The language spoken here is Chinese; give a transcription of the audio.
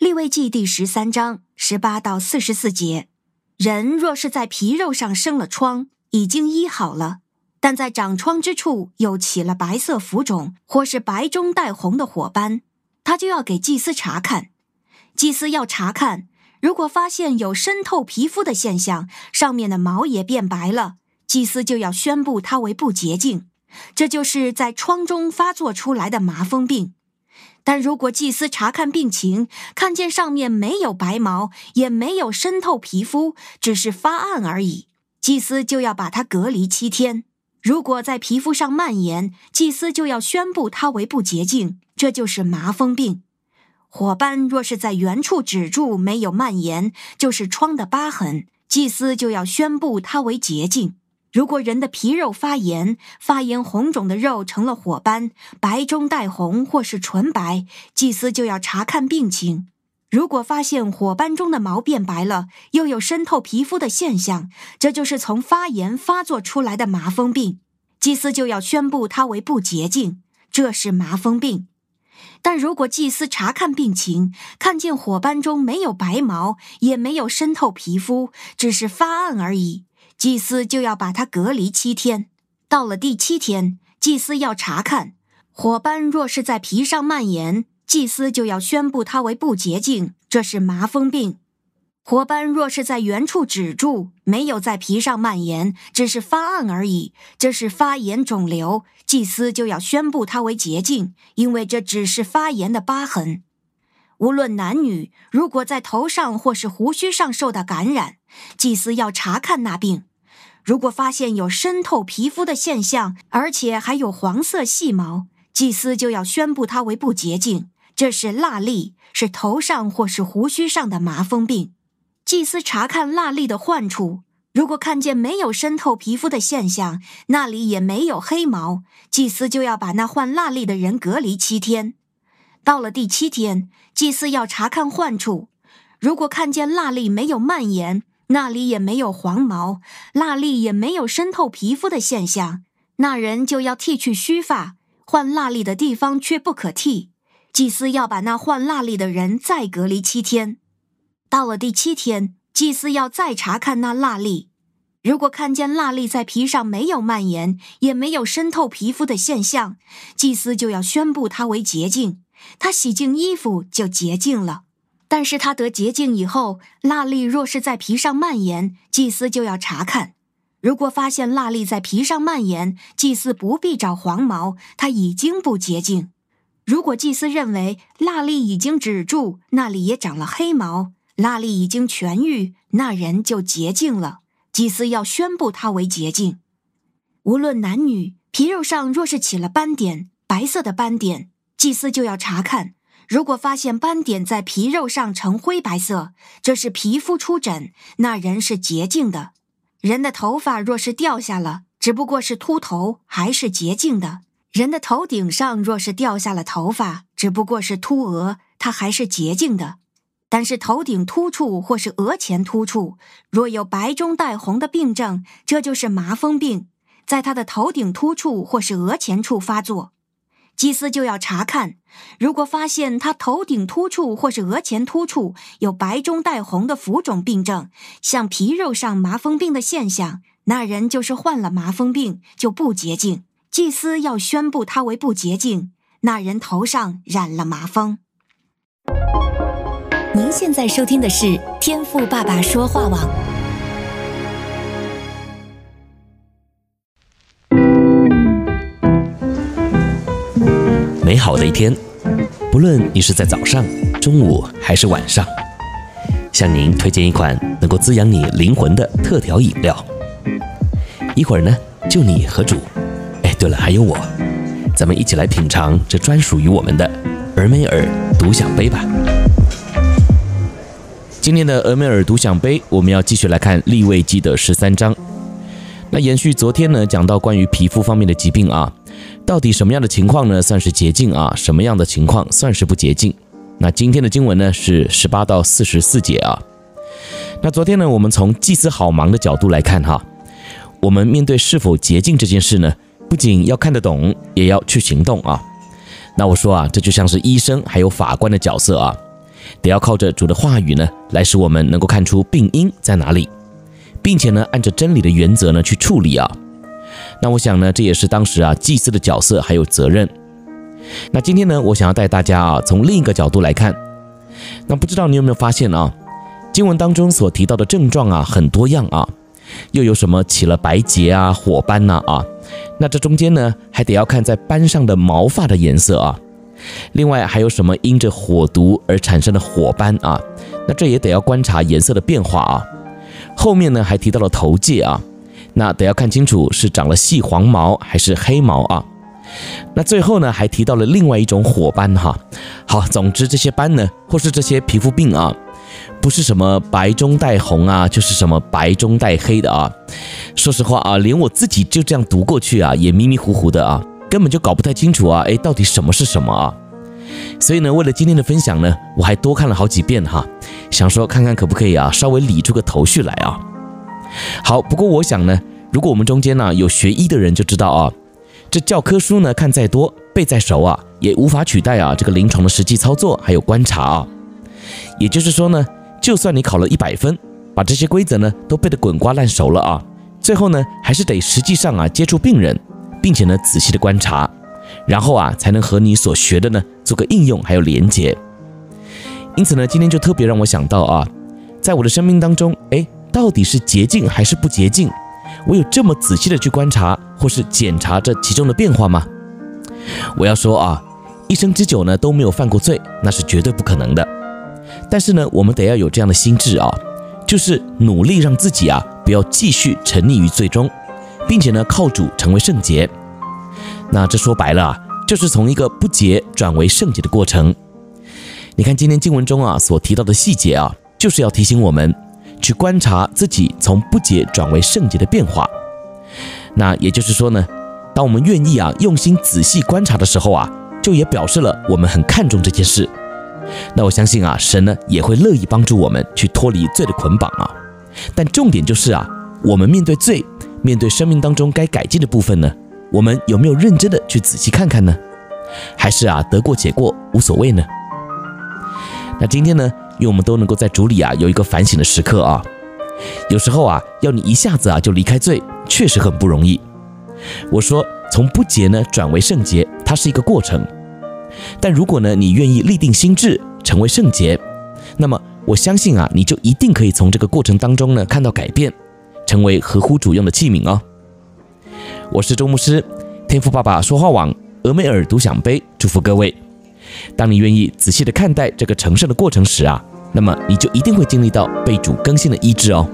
利未记第十三章十八到四十四节：人若是在皮肉上生了疮，已经医好了，但在长疮之处又起了白色浮肿，或是白中带红的火斑，他就要给祭司查看。祭司要查看，如果发现有渗透皮肤的现象，上面的毛也变白了，祭司就要宣布它为不洁净。这就是在疮中发作出来的麻风病。但如果祭司查看病情，看见上面没有白毛，也没有渗透皮肤，只是发暗而已，祭司就要把它隔离七天。如果在皮肤上蔓延，祭司就要宣布它为不洁净，这就是麻风病。火斑若是在原处止住，没有蔓延，就是疮的疤痕，祭司就要宣布它为洁净。如果人的皮肉发炎，发炎红肿的肉成了火斑，白中带红或是纯白，祭司就要查看病情。如果发现火斑中的毛变白了，又有渗透皮肤的现象，这就是从发炎发作出来的麻风病，祭司就要宣布它为不洁净，这是麻风病。但如果祭司查看病情，看见火斑中没有白毛，也没有渗透皮肤，只是发暗而已。祭司就要把它隔离七天，到了第七天，祭司要查看火斑，若是在皮上蔓延，祭司就要宣布它为不洁净，这是麻风病。火斑若是在原处止住，没有在皮上蔓延，只是发暗而已，这是发炎肿瘤，祭司就要宣布它为洁净，因为这只是发炎的疤痕。无论男女，如果在头上或是胡须上受到感染，祭司要查看那病。如果发现有渗透皮肤的现象，而且还有黄色细毛，祭司就要宣布它为不洁净。这是蜡痢，是头上或是胡须上的麻风病。祭司查看蜡痢的患处，如果看见没有渗透皮肤的现象，那里也没有黑毛，祭司就要把那患蜡痢的人隔离七天。到了第七天，祭司要查看患处，如果看见蜡痢没有蔓延，那里也没有黄毛，蜡粒也没有渗透皮肤的现象，那人就要剃去须发，换蜡粒的地方却不可剃。祭司要把那换蜡粒的人再隔离七天。到了第七天，祭司要再查看那蜡粒，如果看见蜡粒在皮上没有蔓延，也没有渗透皮肤的现象，祭司就要宣布它为洁净，他洗净衣服就洁净了。但是他得洁净以后，蜡粒若是在皮上蔓延，祭司就要查看。如果发现蜡粒在皮上蔓延，祭司不必找黄毛，他已经不洁净。如果祭司认为蜡粒已经止住，那里也长了黑毛，蜡粒已经痊愈，那人就洁净了。祭司要宣布他为洁净。无论男女，皮肉上若是起了斑点，白色的斑点，祭司就要查看。如果发现斑点在皮肉上呈灰白色，这是皮肤出疹，那人是洁净的。人的头发若是掉下了，只不过是秃头，还是洁净的。人的头顶上若是掉下了头发，只不过是秃额，他还是洁净的。但是头顶突处或是额前突处，若有白中带红的病症，这就是麻风病，在他的头顶突处或是额前处发作。祭司就要查看，如果发现他头顶突处或是额前突处有白中带红的浮肿病症，像皮肉上麻风病的现象，那人就是患了麻风病，就不洁净。祭司要宣布他为不洁净，那人头上染了麻风。您现在收听的是天赋爸爸说话网。美好的一天，不论你是在早上、中午还是晚上，向您推荐一款能够滋养你灵魂的特调饮料。一会儿呢，就你和主，哎，对了，还有我，咱们一起来品尝这专属于我们的俄梅尔独享杯吧。今天的俄梅尔独享杯，我们要继续来看利未记的十三章。那延续昨天呢，讲到关于皮肤方面的疾病啊。到底什么样的情况呢，算是洁净啊？什么样的情况算是不洁净？那今天的经文呢是十八到四十四节啊。那昨天呢，我们从祭司好忙的角度来看哈，我们面对是否洁净这件事呢，不仅要看得懂，也要去行动啊。那我说啊，这就像是医生还有法官的角色啊。得要靠着主的话语呢，来使我们能够看出病因在哪里，并且呢，按照真理的原则呢去处理啊。那我想呢，这也是当时啊祭司的角色还有责任。那今天呢，我想要带大家啊从另一个角度来看。那不知道你有没有发现啊，经文当中所提到的症状啊很多样啊。又有什么起了白结啊、火斑呐啊，啊？那这中间呢，还得要看在斑上的毛发的颜色啊。另外还有什么因着火毒而产生的火斑啊？那这也得要观察颜色的变化啊。后面呢还提到了头疥啊，那得要看清楚是长了细黄毛还是黑毛啊。那最后呢还提到了另外一种火斑哈。好，总之这些斑呢，或是这些皮肤病啊。不是什么白中带红啊，就是什么白中带黑的啊。说实话啊，连我自己就这样读过去啊，也迷迷糊糊的啊，根本就搞不太清楚啊。诶，到底什么是什么啊？所以呢，为了今天的分享呢，我还多看了好几遍哈，想说看看可不可以啊，稍微理出个头绪来啊。好，不过我想呢，如果我们中间呢有学医的人就知道啊，这教科书呢看再多，背再熟啊，也无法取代啊这个临床的实际操作还有观察啊。也就是说呢，就算你考了一百分，把这些规则呢都背得滚瓜烂熟了啊，最后呢还是得实际上啊接触病人，并且呢仔细的观察，然后啊才能和你所学的呢做个应用还有连接。因此呢，今天就特别让我想到啊，在我的生命当中，哎，到底是洁净还是不洁净？我有这么仔细的去观察或是检查这其中的变化吗？我要说啊，一生之久呢都没有犯过罪，那是绝对不可能的。但是呢，我们得要有这样的心智啊，就是努力让自己啊不要继续沉溺于罪中，并且呢靠主成为圣洁。那这说白了啊，就是从一个不洁转为圣洁的过程。你看今天经文中啊所提到的细节啊，就是要提醒我们去观察自己从不洁转为圣洁的变化。那也就是说呢，当我们愿意啊用心仔细观察的时候啊，就也表示了我们很看重这件事。那我相信啊，神呢也会乐意帮助我们去脱离罪的捆绑啊。但重点就是啊，我们面对罪，面对生命当中该改进的部分呢，我们有没有认真的去仔细看看呢？还是啊得过且过无所谓呢？那今天呢，因为我们都能够在主里啊有一个反省的时刻啊，有时候啊要你一下子啊就离开罪，确实很不容易。我说从不洁呢转为圣洁，它是一个过程。但如果呢，你愿意立定心志，成为圣洁，那么我相信啊，你就一定可以从这个过程当中呢看到改变，成为合乎主用的器皿哦。我是周牧师，天赋爸爸说话网，俄美尔读想杯，祝福各位。当你愿意仔细的看待这个成圣的过程时啊，那么你就一定会经历到被主更新的医治哦。